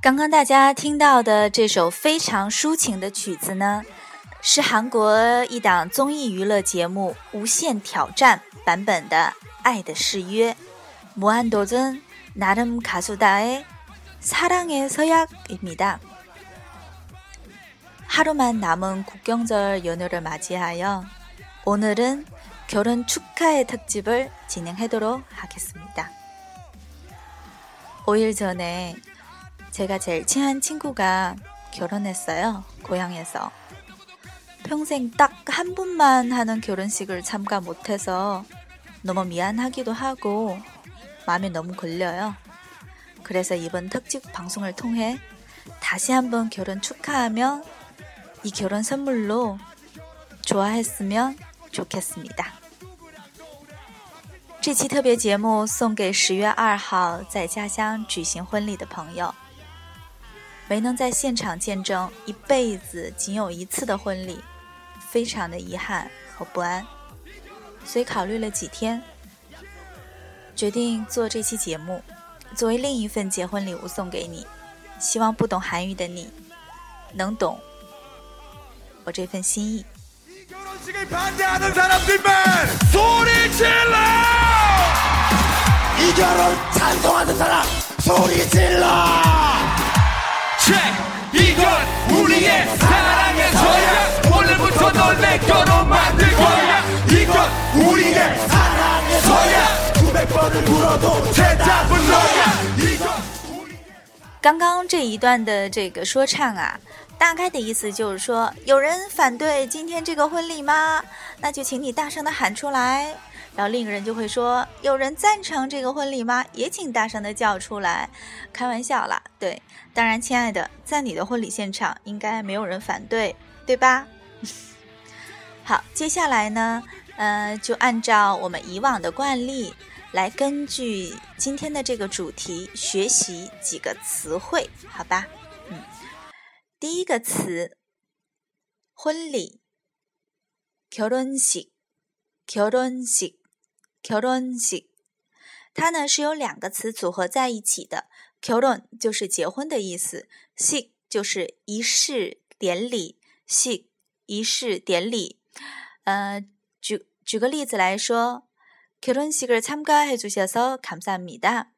刚刚大家听到的这首非常抒情的曲子呢，是韩国一档综艺娱乐节目《无限挑战》版本的《爱的誓约》。무한도전나름가수다의 사랑의 서약입니다 하루만 남은 국경절 연휴를 맞이하여 오늘은 결혼 축하의 특집을 진행하도록 하겠습니다. 5일 전에 제가 제일 친한 친구가 결혼했어요. 고향에서. 평생 딱한 번만 하는 결혼식을 참가 못해서 너무 미안하기도 하고 마음에 너무 걸려요. 그래서 이번 특집 방송을 통해 다시 한번 결혼 축하하며 이 결혼 선물로 좋아했으면 좋겠습니다. 这期特别节目送给十月二号在家乡举行婚礼的朋友，没能在现场见证一辈子仅有一次的婚礼，非常的遗憾和不安，所以考虑了几天，决定做这期节目， 作为另一份结婚礼物送给你，希望不懂韩语的你能懂。我这份心意。刚刚这一段的这个说唱啊。大概的意思就是说，有人反对今天这个婚礼吗？那就请你大声的喊出来。然后另一个人就会说，有人赞成这个婚礼吗？也请大声的叫出来。开玩笑啦，对，当然，亲爱的，在你的婚礼现场应该没有人反对，对吧？好，接下来呢，呃，就按照我们以往的惯例，来根据今天的这个主题学习几个词汇，好吧？第一个词，婚礼。결혼 식， 결혼 식， 결혼 식， 它呢是由两个词组合在一起的。결혼就是结婚的意思，식就是仪式典礼，식仪式典礼。呃，举举个例子来说， 결혼식을참가해주셔서감사합니 다。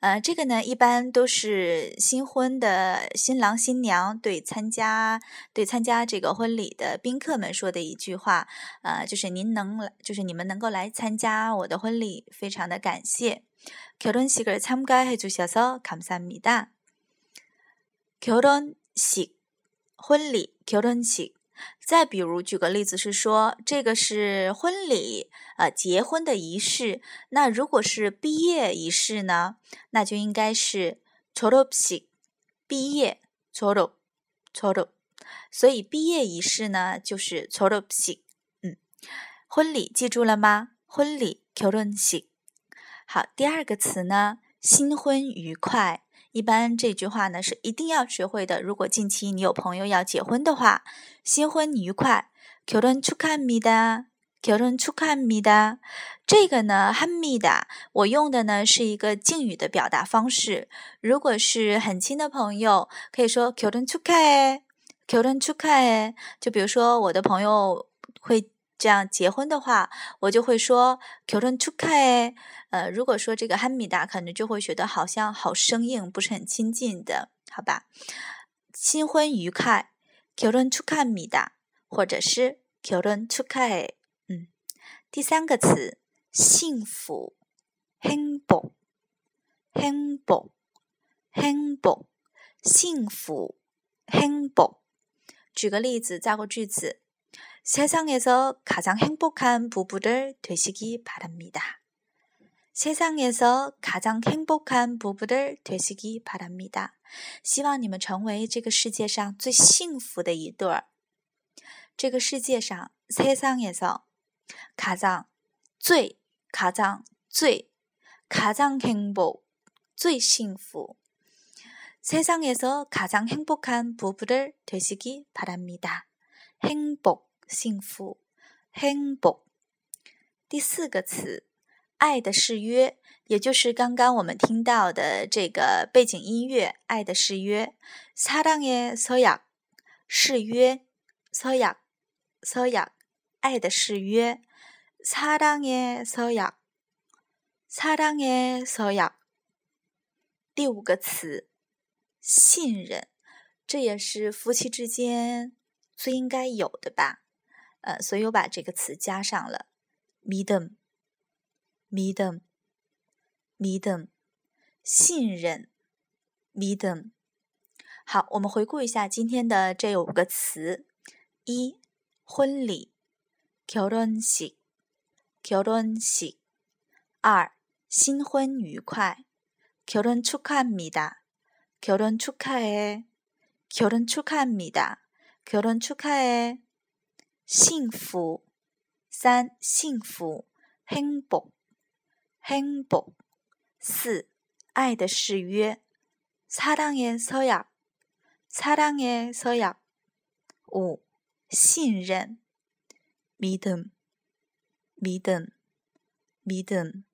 呃，这个呢，一般都是新婚的新郎新娘对参加对参加这个婚礼的宾客们说的一句话，呃，就是您能来，就是你们能够来参加我的婚礼，非常的感谢。결혼식을참가해주셔서감사합니 다。 결혼 식， 婚礼，결혼 식。 再比如，举个例子是说，这个是婚礼，呃，结婚的仪式。那如果是毕业仪式呢？那就应该是 c h o r o p s i 毕业 c h o r o c h o r o 所以毕业仪式呢，就是 c h o r o p s i 嗯，婚礼记住了吗？婚礼 c h o r o n s i 好，第二个词呢，新婚愉快。一般这句话呢是一定要学会的。如果近期你有朋友要结婚的话，新婚愉快，결혼축하합니 다， 결혼축하합니 다。 这个呢，합니 다， 我用的呢是一个敬语的表达方式。如果是很亲的朋友，可以说결혼축하 해， 결혼축하 해。 就比如说我的朋友会。 这样结婚的话，我就会说 “kiran。呃，如果说这个哈米达可能就会觉得好像好生硬，不是很亲近的，好吧？新婚愉快，kiran tsuka Hamida，或者是 kiran。嗯，第三个词，幸福행 복， 행 복， 행복幸福행 복。 举个例子，造个句子。 세상에서가장행복한부부를되시기바랍니다세상에서가장행복한부부를되시기바랍니다希望你们成为这个世界上最幸福的一对儿。这个世界上，세상에서가장最가장最가장행복最幸福。세상에서가장행복한부부를되시기바랍니다 행복 幸福행복第四个词，爱的誓约，也就是刚刚我们听到的这个背景音乐《爱的誓约》。사랑의서약誓约，서약서약爱的誓约。사랑의서약사랑의서약第五个词。信任，这也是夫妻之间最应该有的吧？ 呃，所以我把这个词加上了。믿 음， 믿 음， 믿 음， 信任。믿 음。 好，我们回顾一下今天的这五个词：一、婚礼，결혼 식， 결혼 식； 二、新婚愉快，결혼축하합니 다。 결혼축하해결혼축하합니다 결혼축하해 幸福三幸福행복행복四爱的誓约사랑의서약사랑의서약五信任믿음믿음믿음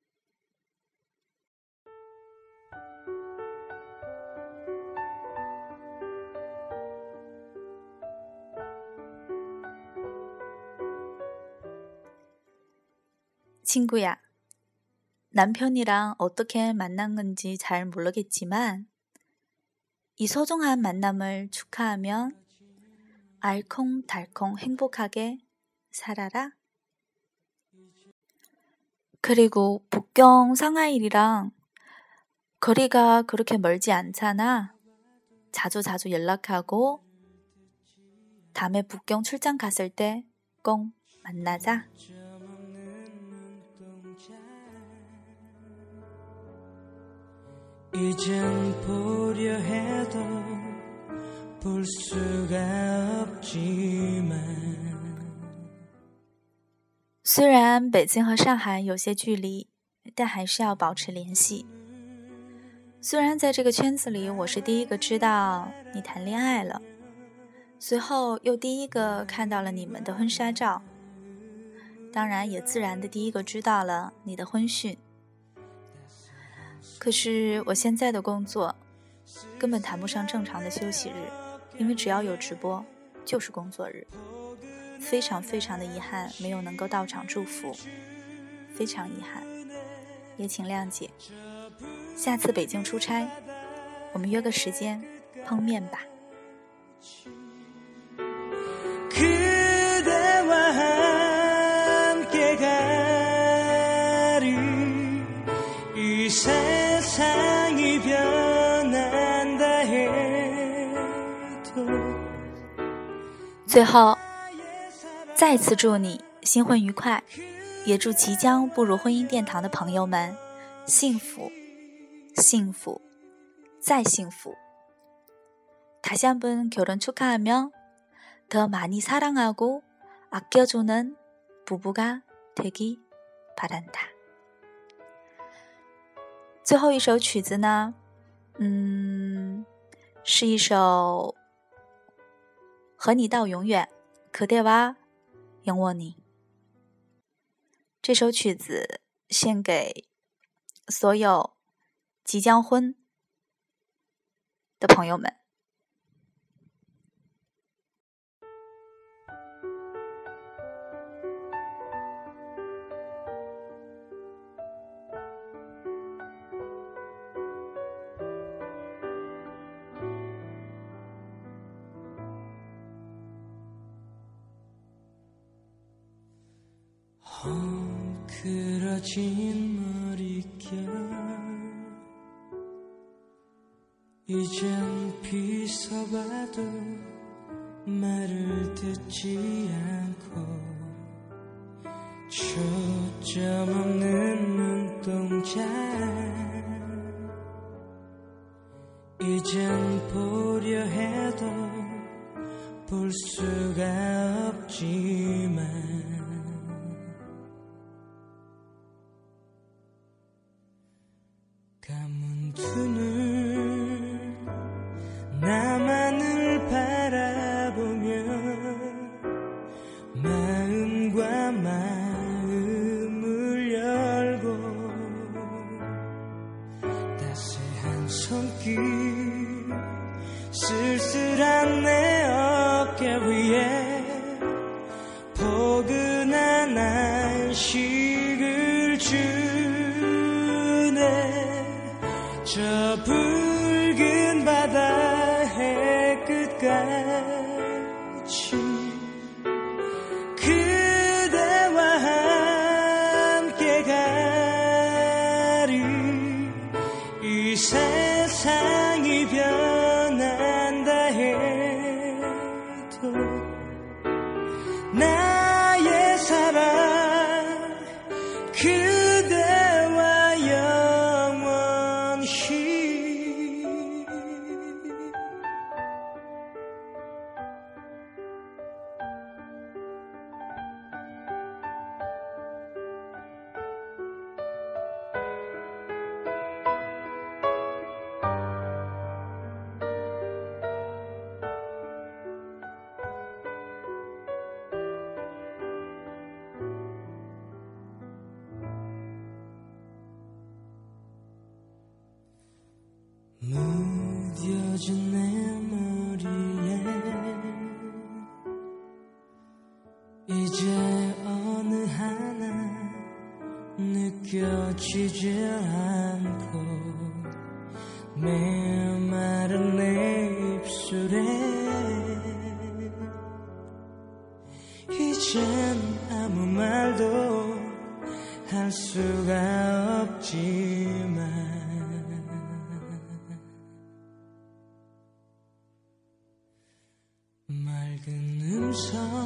친구야, 남편이랑 어떻게 만난 건지 잘 모르겠지만, 이 소중한 만남을 축하하면 알콩달콩 행복하게 살아라. 그리고 북경 상하일이랑 거리가 그렇게 멀지 않잖아. 자주 자주 연락하고 다음에 북경 출장 갔을 때 꼭 만나자. 이젠 보려 해도 볼 수가 없지만 虽然北京和上海有些距离，但还是要保持联系。虽然在这个圈子里，我是第一个知道你谈恋爱了，随后又第一个看到了你们的婚纱照，当然也自然的第一个知道了你的婚讯。 可是我现在的工作根本谈不上正常的休息日，因为只要有直播就是工作日。非常非常的遗憾，没有能够到场祝福，非常遗憾，也请谅解。下次北京出差，我们约个时间碰面吧。最后，再次祝你新婚愉快，也祝即将步入婚姻殿堂的朋友们幸福、幸福、再幸福。다시한번결혼축하하며더많이사랑하고아껴주는부부가되기바란다最后一首曲子呢，嗯，是一首。 和你到永远，可对哇，拥我你。这首曲子献给所有即将婚的朋友们。 늘어진 머릿결. 이젠 비서봐도 말을 듣지 않고 초점 없는 눈동자. 이젠 보려 해도 볼 수가 없지만 손길 쓸쓸한 내 이제 어느 하나 느껴지지 않고 메마른 내 입술에 이젠 아무 말도 할 수가 없지만 맑은 음성